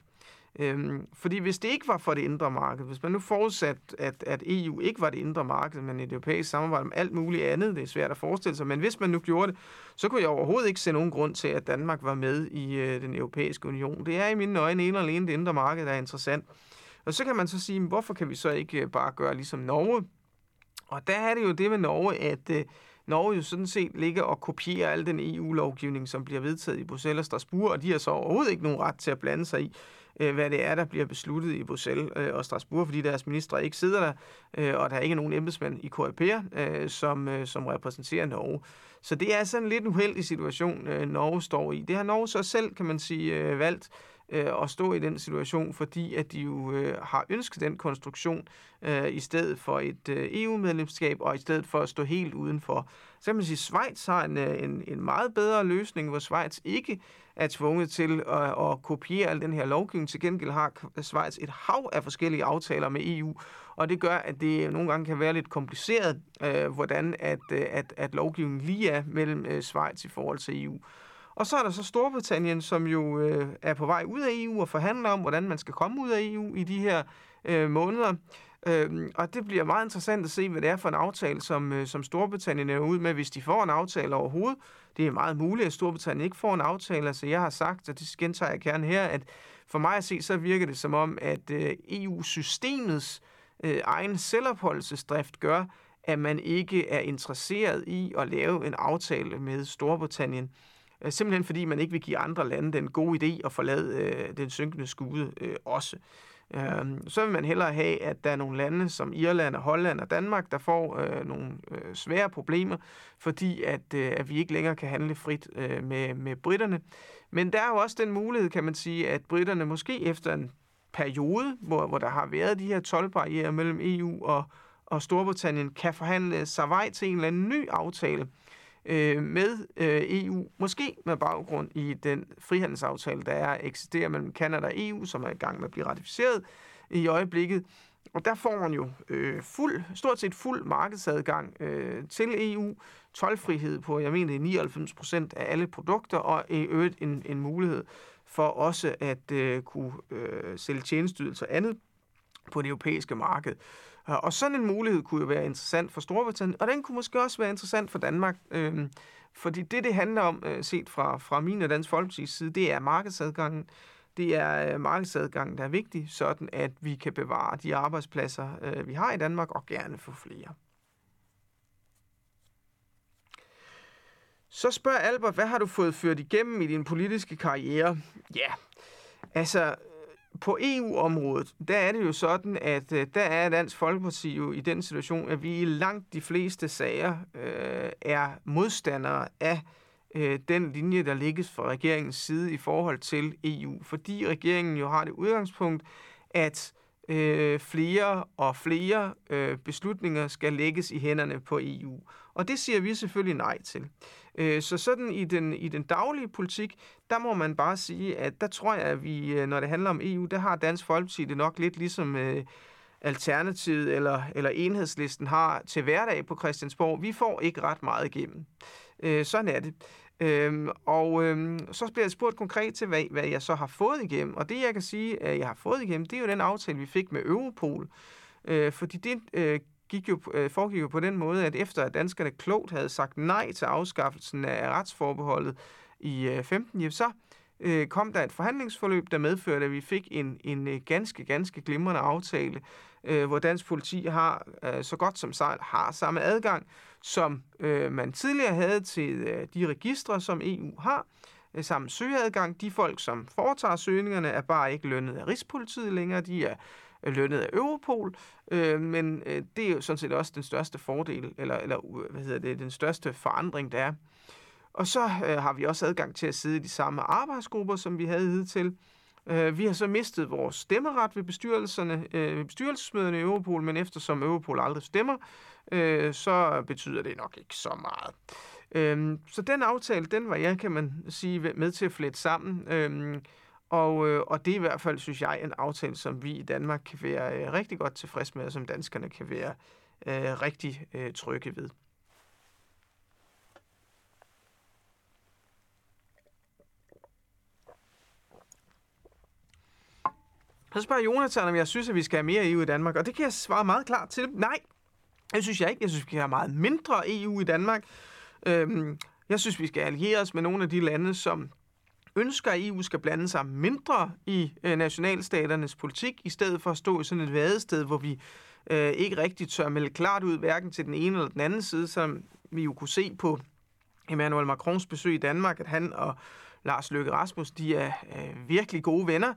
Øhm, fordi hvis det ikke var for det indre marked, hvis man nu forudsat, at, at EU ikke var det indre marked, men et europæisk samarbejde om alt muligt andet, det er svært at forestille sig, men hvis man nu gjorde det, så kunne jeg overhovedet ikke se nogen grund til, at Danmark var med i øh, den europæiske union. Det er i mine øjne en eller alene det indre marked, der er interessant. Og så kan man så sige, hvorfor kan vi så ikke øh, bare gøre ligesom Norge? Og der er det jo det med Norge, at øh, Norge jo sådan set ligger og kopierer al den EU-lovgivning, som bliver vedtaget i Bruxelles og Strasbourg, og de har så overhovedet ikke nogen ret til at blande sig i, øh, hvad det er, der bliver besluttet i Bruxelles øh, og Strasbourg, fordi deres ministre ikke sidder der, øh, og der er ikke nogen embedsmænd i KRP'er, øh, som, øh, som repræsenterer Norge. Så det er sådan en lidt uheldig situation, øh, Norge står i. Det har Norge så selv, kan man sige, øh, valgt øh, at stå i den situation, fordi at de jo øh, har ønsket den konstruktion øh, i stedet for et øh, EU-medlemskab, og i stedet for at stå helt udenfor. Så kan man sige, at Schweiz har en, øh, en, en meget bedre løsning, hvor Schweiz ikke er tvunget til at, at kopiere al den her lovgivning. Til gengæld har Schweiz et hav af forskellige aftaler med EU, og det gør, at det nogle gange kan være lidt kompliceret, øh, hvordan at, øh, at, at lovgivningen lige er mellem øh, Schweiz i forhold til EU. Og så er der så Storbritannien, som jo øh, er på vej ud af EU og forhandler om, hvordan man skal komme ud af EU i de her øh, måneder. Øh, og det bliver meget interessant at se, hvad det er for en aftale, som, øh, som Storbritannien er ud med, hvis de får en aftale overhovedet. Det er meget muligt, at Storbritannien ikke får en aftale. Altså jeg har sagt, og det gentager jeg gerne her, at for mig at se, så virker det som om, at øh, EU-systemets øh, egen selvopholdelsesdrift gør, at man ikke er interesseret i at lave en aftale med Storbritannien. Øh, simpelthen fordi man ikke vil give andre lande den gode idé at forlade øh, den synkende skude øh, også. Øh, så vil man hellere have, at der er nogle lande som Irland og Holland og Danmark, der får øh, nogle øh, svære problemer, fordi at, øh, at vi ikke længere kan handle frit øh, med, med britterne. Men der er jo også den mulighed, kan man sige, at britterne måske efter en periode, hvor, hvor der har været de her tolvbarriere mellem EU og, og Storbritannien, kan forhandle sig vej til en eller anden ny aftale øh, Øh, med øh, EU, måske med baggrund i den frihandelsaftale, der er eksisterer mellem Kanada og EU, som er i gang med at blive ratificeret i øjeblikket. Og der får man jo øh, fuld, stort set fuld markedsadgang øh, til EU, tolvfrihed på, jeg mener, 99 procent af alle produkter, og i øvrigt en, en mulighed for også at øh, kunne øh, sælge tjenesteydelser og andet på det europæiske marked. Og sådan en mulighed kunne jo være interessant for Storbritannien, og den kunne måske også være interessant for Danmark. Øh, fordi det, det handler om, øh, set fra, fra min og Dansk Folkeparti's side, det er markedsadgangen. Det er øh, markedsadgangen, der er vigtig, sådan at vi kan bevare de arbejdspladser, øh, vi har i Danmark, og gerne få flere. Så spørger Albert, hvad har du fået ført igennem i din politiske karriere? Ja, altså på EU-området, der er det jo sådan, at øh, der er Dansk Folkeparti jo i den situation, at vi i langt de fleste sager øh, er modstandere af øh, den linje, der ligges fra regeringens side i forhold til EU. Fordi regeringen jo har det udgangspunkt, at øh, Øh, flere og flere øh, beslutninger skal lægges i hænderne på EU. Og det siger vi selvfølgelig nej til. Øh, så sådan i den, i den daglige politik, der må man bare sige, at der tror jeg, at vi, øh, når det handler om EU, der har Dansk Folkeparti det nok lidt ligesom øh, Alternativet eller, eller Enhedslisten har til hverdag på Christiansborg. Vi får ikke ret meget igennem. Øh, sådan er det. Øhm, og øhm, så bliver jeg spurgt konkret til, hvad, hvad jeg så har fået igennem. Og det, jeg kan sige, at jeg har fået igennem, det er jo den aftale, vi fik med Europol. Øh, fordi det øh, gik jo, øh, foregik jo på den måde, at efter at danskerne klogt havde sagt nej til afskaffelsen af retsforbeholdet i øh, 15, jamen, så øh, kom der et forhandlingsforløb, der medførte, at vi fik en, en øh, ganske, ganske glimrende aftale, øh, hvor dansk politi har øh, så godt som sejl har samme adgang, som øh, man tidligere havde til øh, de registre, som EU har, øh, samme søgeadgang. De folk, som foretager søgningerne, er bare ikke lønnet af Rigspolitiet længere, de er øh, lønnet af Europol, øh, men øh, det er jo sådan set også den største fordel, eller, eller øh, hvad hedder det, den største forandring, der er. Og så øh, har vi også adgang til at sidde i de samme arbejdsgrupper, som vi havde hidtil. Øh, vi har så mistet vores stemmeret ved bestyrelserne, øh, ved bestyrelsesmøderne i Europol, men eftersom Europol aldrig stemmer, øh, så betyder det nok ikke så meget. Øh, så den aftale, den var jeg, kan man sige, med til at flette sammen. Øh, og, øh, og det er i hvert fald, synes jeg, en aftale, som vi i Danmark kan være øh, rigtig godt tilfredse med, og som danskerne kan være øh, rigtig øh, trygge ved. Så spørger Jonathan, om jeg synes, at vi skal have mere EU i Danmark, og det kan jeg svare meget klart til. Nej, det synes jeg ikke. Jeg synes, vi skal have meget mindre EU i Danmark. Øhm, jeg synes, vi skal alliere os med nogle af de lande, som ønsker, at EU skal blande sig mindre i øh, nationalstaternes politik, i stedet for at stå i sådan et vadested, hvor vi øh, ikke rigtig tør melde klart ud, hverken til den ene eller den anden side, som vi jo kunne se på Emmanuel Macrons besøg i Danmark, at han og Lars Løkke Rasmus, de er øh, virkelig gode venner,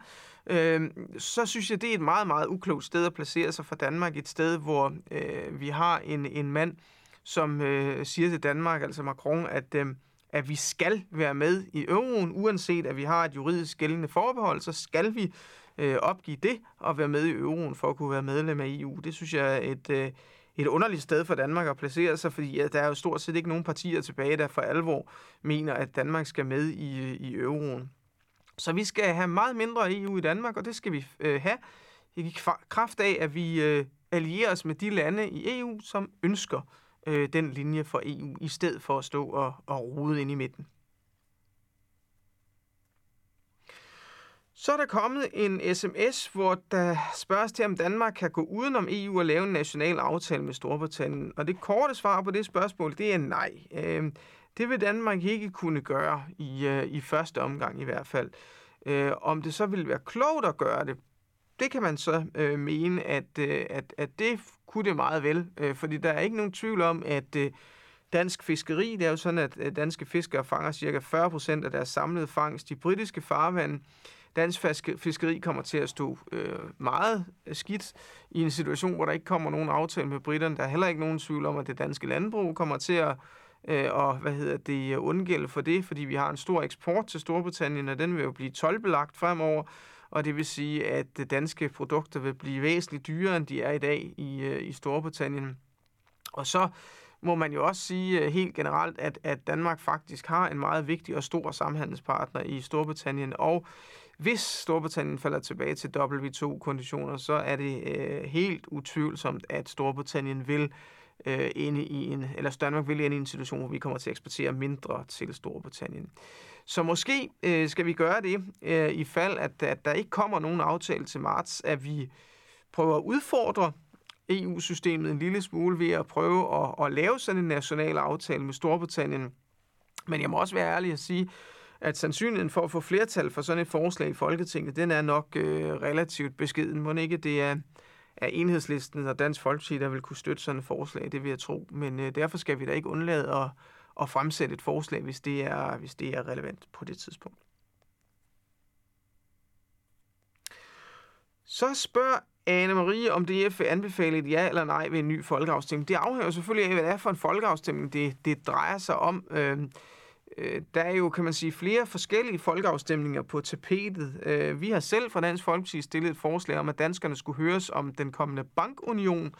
øh, så synes jeg, det er et meget, meget uklogt sted at placere sig for Danmark. Et sted, hvor øh, vi har en, en mand, som øh, siger til Danmark, altså Macron, at øh, at vi skal være med i euroen, uanset at vi har et juridisk gældende forbehold, så skal vi øh, opgive det og være med i euroen for at kunne være medlem af EU. Det synes jeg er et, øh, et underligt sted for Danmark at placere sig, fordi ja, der er jo stort set ikke nogen partier tilbage, der for alvor mener, at Danmark skal med i, i euroen. Så vi skal have meget mindre EU i Danmark, og det skal vi øh, have i kraft af, at vi øh, allierer os med de lande i EU, som ønsker øh, den linje for EU, i stedet for at stå og, og rode ind i midten. Så er der kommet en sms, hvor der spørges til, om Danmark kan gå udenom EU og lave en national aftale med Storbritannien. Og det korte svar på det spørgsmål, det er nej. Øh, det vil Danmark ikke kunne gøre, i, øh, i første omgang i hvert fald. Øh, om det så ville være klogt at gøre det, det kan man så øh, mene, at, øh, at, at det kunne det meget vel. Øh, fordi der er ikke nogen tvivl om, at øh, dansk fiskeri, det er jo sådan, at øh, danske fiskere fanger cirka 40% af deres samlede fangst i britiske farvande. dansk fiskeri kommer til at stå øh, meget skidt i en situation, hvor der ikke kommer nogen aftale med britterne. Der er heller ikke nogen tvivl om, at det danske landbrug kommer til at øh, og hvad hedder det, undgælde for det, fordi vi har en stor eksport til Storbritannien, og den vil jo blive tolvbelagt fremover, og det vil sige, at danske produkter vil blive væsentligt dyrere, end de er i dag i, øh, i Storbritannien. Og så må man jo også sige øh, helt generelt, at, at Danmark faktisk har en meget vigtig og stor samhandelspartner i Storbritannien, og hvis Storbritannien falder tilbage til W2-konditioner, så er det øh, helt utvivlsomt, at Storbritannien vil øh, inde i en, eller Danmark vil ind i en situation, hvor vi kommer til at eksportere mindre til Storbritannien. Så måske øh, skal vi gøre det, øh, i fald at, at der ikke kommer nogen aftale til marts, at vi prøver at udfordre EU-systemet en lille smule ved at prøve at, at lave sådan en national aftale med Storbritannien. Men jeg må også være ærlig at sige, at sandsynligheden for at få flertal for sådan et forslag i Folketinget, den er nok øh, relativt beskeden. Må ikke det er, er enhedslisten og Dansk Folkeparti, der vil kunne støtte sådan et forslag, det vil jeg tro. Men øh, derfor skal vi da ikke undlade at, at fremsætte et forslag, hvis det, er, hvis det er relevant på det tidspunkt. Så spørger Anne-Marie, om DF vil anbefale et ja eller nej ved en ny folkeafstemning. Det afhænger selvfølgelig af, hvad det er for en folkeafstemning, det, det drejer sig om. Øh, øh, der er jo, kan man sige, flere forskellige folkeafstemninger på tapetet. Øh, vi har selv fra Dansk Folkeparti stillet et forslag om, at danskerne skulle høres om den kommende bankunion,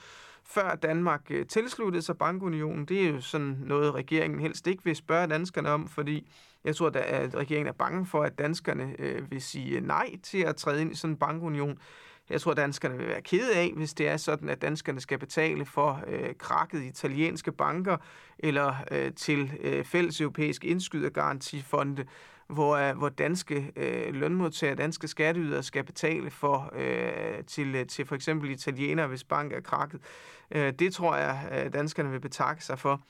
før Danmark øh, tilsluttede sig bankunionen. Det er jo sådan noget, regeringen helst ikke vil spørge danskerne om, fordi jeg tror, at regeringen er bange for, at danskerne øh, vil sige nej til at træde ind i sådan en bankunion. Jeg tror, danskerne vil være kede af, hvis det er sådan, at danskerne skal betale for øh, krakket italienske banker eller øh, til øh, fælles europæiske indskydergarantifonde, hvor, øh, hvor danske øh, lønmodtagere, danske skatteydere skal betale for øh, til, øh, til for eksempel italienere, hvis bank er krakket. Øh, det tror jeg, øh, danskerne vil betakke sig for.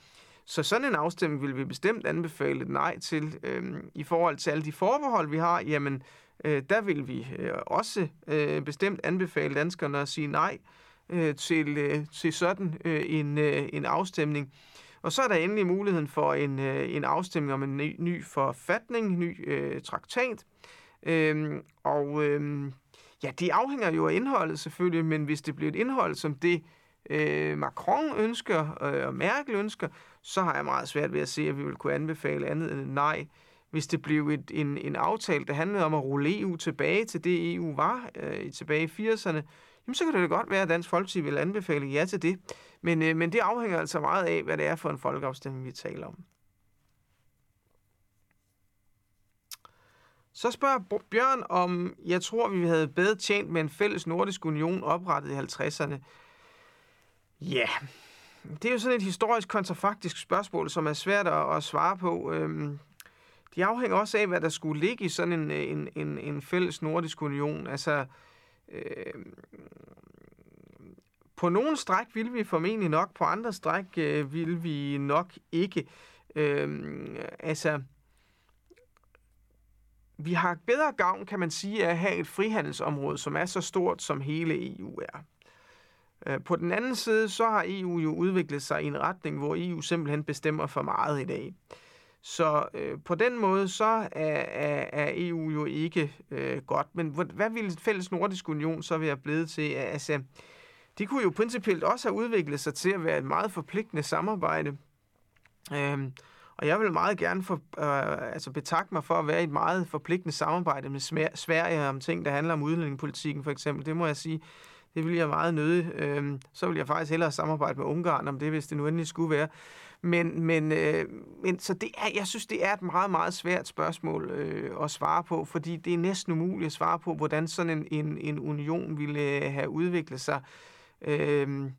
Så sådan en afstemning vil vi bestemt anbefale nej til. Øh, I forhold til alle de forbehold, vi har, jamen øh, der vil vi øh, også øh, bestemt anbefale danskerne at sige nej øh, til, øh, til sådan øh, en, øh, en afstemning. Og så er der endelig muligheden for en, øh, en afstemning om en ny, ny forfatning, ny øh, traktat. Øhm, og øh, ja, det afhænger jo af indholdet selvfølgelig, men hvis det bliver et indhold som det, øh, Macron ønsker øh, og Merkel ønsker, så har jeg meget svært ved at se, at vi vil kunne anbefale andet end nej hvis det blev et, en, en aftale, der handlede om at rulle EU tilbage til det, EU var øh, tilbage i 80'erne, jamen så kan det da godt være, at Dansk Folkeparti vil anbefale ja til det. Men, øh, men det afhænger altså meget af, hvad det er for en folkeafstemning, vi taler om. Så spørger Bjørn, om jeg tror, vi havde bedre tjent med en fælles nordisk union oprettet i 50'erne. Ja, det er jo sådan et historisk kontrafaktisk spørgsmål, som er svært at, at svare på. Øhm, de afhænger også af, hvad der skulle ligge i sådan en, øh, en, en, en fælles nordisk union. Altså, øh, på nogle stræk vil vi formentlig nok, på andre stræk øh, vil vi nok ikke. Øh, altså, vi har bedre gavn, kan man sige, af at have et frihandelsområde, som er så stort, som hele EU er. Øh, på den anden side, så har EU jo udviklet sig i en retning, hvor EU simpelthen bestemmer for meget i dag. Så øh, på den måde, så er, er, er EU jo ikke øh, godt. Men hvad ville fælles nordisk union så være blevet til? Altså, de kunne jo principielt også have udviklet sig til at være et meget forpligtende samarbejde. Øhm, og jeg vil meget gerne for, øh, altså betakke mig for at være i et meget forpligtende samarbejde med Sverige om ting, der handler om udlændingepolitikken for eksempel. Det må jeg sige, det vil jeg meget nøde. Øhm, så vil jeg faktisk hellere samarbejde med Ungarn om det, hvis det nu endelig skulle være. Men, men, øh, men så det er, jeg synes, det er et meget, meget svært spørgsmål øh, at svare på, fordi det er næsten umuligt at svare på, hvordan sådan en, en, en union ville øh, have udviklet sig. Øh,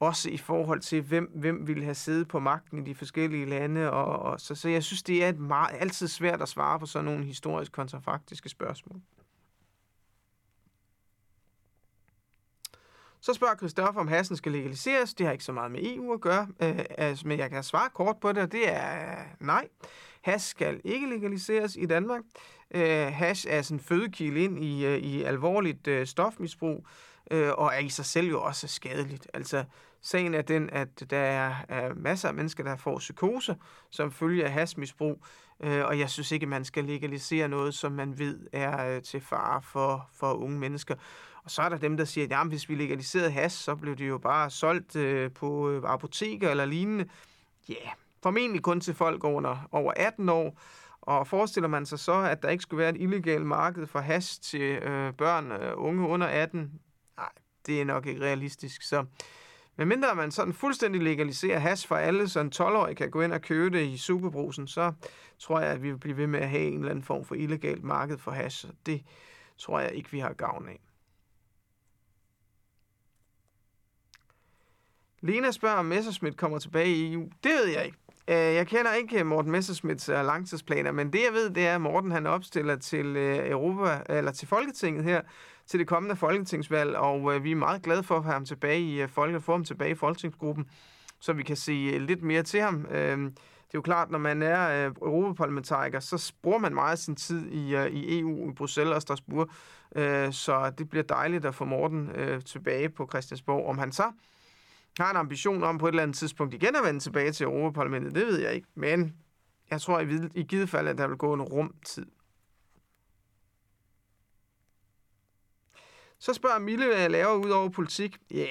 også i forhold til, hvem, hvem ville have siddet på magten i de forskellige lande. Og, og så, så jeg synes, det er et meget, altid svært at svare på sådan nogle historisk kontrafaktiske spørgsmål. Så spørger Christoffer, om hassen skal legaliseres. Det har ikke så meget med EU at gøre, øh, altså, men jeg kan svare kort på det, og det er øh, nej. Hash skal ikke legaliseres i Danmark. Øh, hash er sådan en fødekilde ind i, øh, i alvorligt øh, stofmisbrug, øh, og er i sig selv jo også skadeligt. Altså, Sagen er den, at der er masser af mennesker, der får psykose som følge af hasmisbrug, øh, og jeg synes ikke, man skal legalisere noget, som man ved er øh, til fare for, for unge mennesker. Og så er der dem, der siger, at hvis vi legaliserede has, så blev det jo bare solgt øh, på øh, apoteker eller lignende. Ja, yeah, formentlig kun til folk under, over 18 år. Og forestiller man sig så, at der ikke skulle være et illegalt marked for has til øh, børn og øh, unge under 18? Nej, det er nok ikke realistisk. Så medmindre man sådan fuldstændig legaliserer has for alle, så en 12-årig kan gå ind og købe det i superbrusen, så tror jeg, at vi vil blive ved med at have en eller anden form for illegalt marked for has. Det tror jeg ikke, vi har gavn af. Lena spørger, om Messerschmidt kommer tilbage i EU. Det ved jeg ikke. Øh, jeg kender ikke øh, Morten Messerschmidts øh, langtidsplaner, men det jeg ved, det er, at Morten han opstiller til Europa eller til Folketinget her til det kommende folketingsvalg, og vi er meget glade for at have ham tilbage i folket, få ham tilbage i folketingsgruppen, så vi kan se lidt mere til ham. Det er jo klart, når man er europaparlamentariker, så bruger man meget af sin tid i, i EU, i Bruxelles og Strasbourg, så det bliver dejligt at få Morten tilbage på Christiansborg. Om han så har en ambition om på et eller andet tidspunkt igen at vende tilbage til Europaparlamentet, det ved jeg ikke. Men jeg tror i, i givet fald, at der vil gå en rumtid. Så spørger Mille, hvad jeg laver ud over politik. Ja,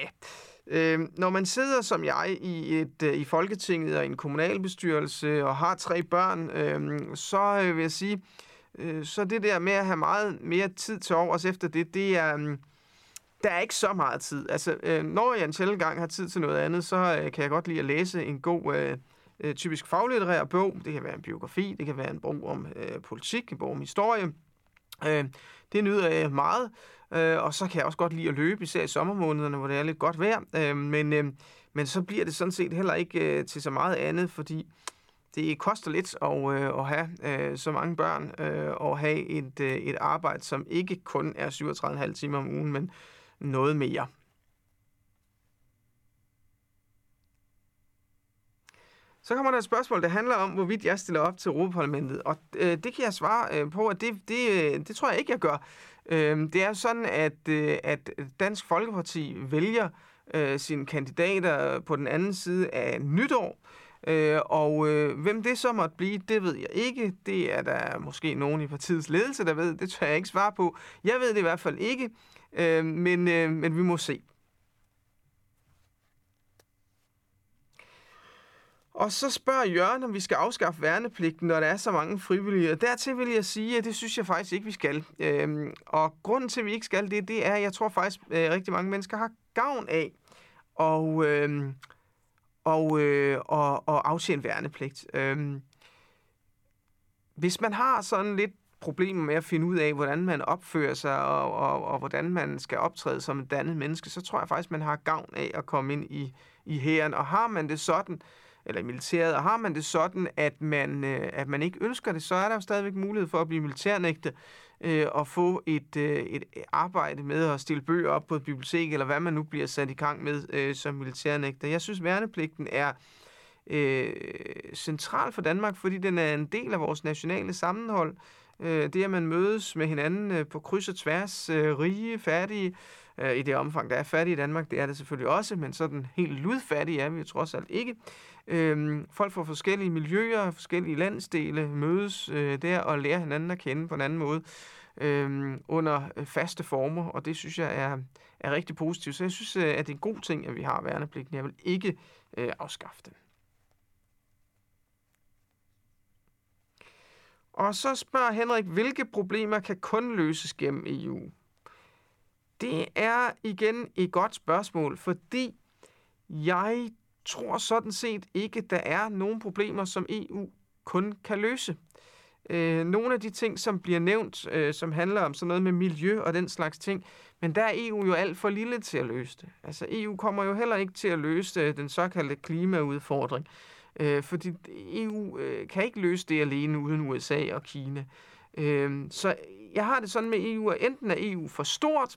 yeah. øh, når man sidder som jeg i, et, øh, i Folketinget og i en kommunalbestyrelse og har tre børn, øh, så øh, vil jeg sige, øh, så det der med at have meget mere tid til overs efter det, det er... Øh, der er ikke så meget tid. Altså, øh, når jeg en sjældent gang har tid til noget andet, så øh, kan jeg godt lide at læse en god, øh, øh, typisk faglitterær bog. Det kan være en biografi, det kan være en bog om øh, politik, en bog om historie. Øh, det nyder jeg meget. Øh, og så kan jeg også godt lide at løbe, især i sommermånederne, hvor det er lidt godt vejr. Øh, men, øh, men så bliver det sådan set heller ikke øh, til så meget andet, fordi det koster lidt at, øh, at have øh, så mange børn øh, og have et, øh, et arbejde, som ikke kun er 37,5 timer om ugen, men noget mere. Så kommer der et spørgsmål, der handler om, hvorvidt jeg stiller op til Europaparlamentet. Og øh, det kan jeg svare øh, på, at det, det, øh, det tror jeg ikke, jeg gør. Øh, det er sådan, at, øh, at Dansk Folkeparti vælger øh, sine kandidater på den anden side af nytår. Øh, Øh, og øh, hvem det så måtte blive, det ved jeg ikke. Det er der måske nogen i partiets ledelse, der ved. Det tør jeg ikke svare på. Jeg ved det i hvert fald ikke. Øh, men, øh, men vi må se. Og så spørger Jørgen, om vi skal afskaffe værnepligten, når der er så mange frivillige. Og dertil vil jeg sige, at det synes jeg faktisk ikke, vi skal. Øhm, og grunden til, at vi ikke skal det, det er, at jeg tror faktisk, at rigtig mange mennesker har gavn af og, øhm, og, øh, og, og aftjene værnepligt. Øhm, hvis man har sådan lidt problemer med at finde ud af, hvordan man opfører sig, og, og, og hvordan man skal optræde som et dannet menneske, så tror jeg faktisk, man har gavn af at komme ind i, i hæren. Og har man det sådan, eller i militæret, og har man det sådan, at man, øh, at man ikke ønsker det, så er der jo stadigvæk mulighed for at blive militærnægte øh, og få et, øh, et arbejde med at stille bøger op på et bibliotek, eller hvad man nu bliver sat i gang med øh, som militærnægter. Jeg synes, værnepligten er øh, central for Danmark, fordi den er en del af vores nationale sammenhold. Øh, det, at man mødes med hinanden øh, på kryds og tværs, øh, rige, fattige, øh, i det omfang, der er fattige i Danmark, det er det selvfølgelig også, men sådan helt ludfattige er vi jo trods alt ikke. Øh, folk fra forskellige miljøer, forskellige landsdele mødes øh, der og lærer hinanden at kende på en anden måde øhm, øh, under faste former, og det synes jeg er, er rigtig positivt. Så jeg synes, øh, at det er en god ting, at vi har værnepligten. Jeg vil ikke øh, afskaffe den. Og så spørger Henrik, hvilke problemer kan kun løses gennem EU? Det er igen et godt spørgsmål, fordi jeg tror sådan set ikke, der er nogen problemer, som EU kun kan løse. Øh, nogle af de ting, som bliver nævnt, øh, som handler om sådan noget med miljø og den slags ting, men der er EU jo alt for lille til at løse det. Altså EU kommer jo heller ikke til at løse øh, den såkaldte klimaudfordring. Øh, fordi EU øh, kan ikke løse det alene uden USA og Kina. Øh, så jeg har det sådan med EU, at enten er EU for stort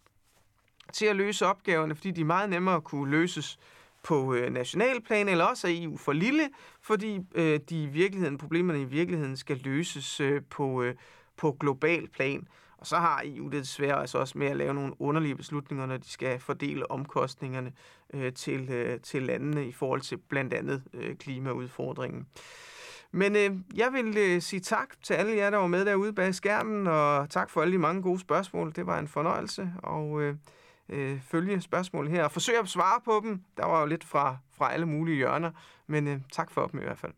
til at løse opgaverne, fordi de er meget nemmere kunne løses på øh, nationalplan, eller også er EU for lille, fordi øh, de i virkeligheden, problemerne i virkeligheden skal løses øh, på, øh, på global plan. Og så har EU det desværre altså også med at lave nogle underlige beslutninger, når de skal fordele omkostningerne øh, til, øh, til landene i forhold til blandt andet øh, klimaudfordringen. Men øh, jeg vil øh, sige tak til alle jer, der var med derude bag skærmen, og tak for alle de mange gode spørgsmål. Det var en fornøjelse og øh, øh, følge spørgsmål her og forsøge at svare på dem. Der var jo lidt fra, fra alle mulige hjørner, men øh, tak for dem i hvert fald.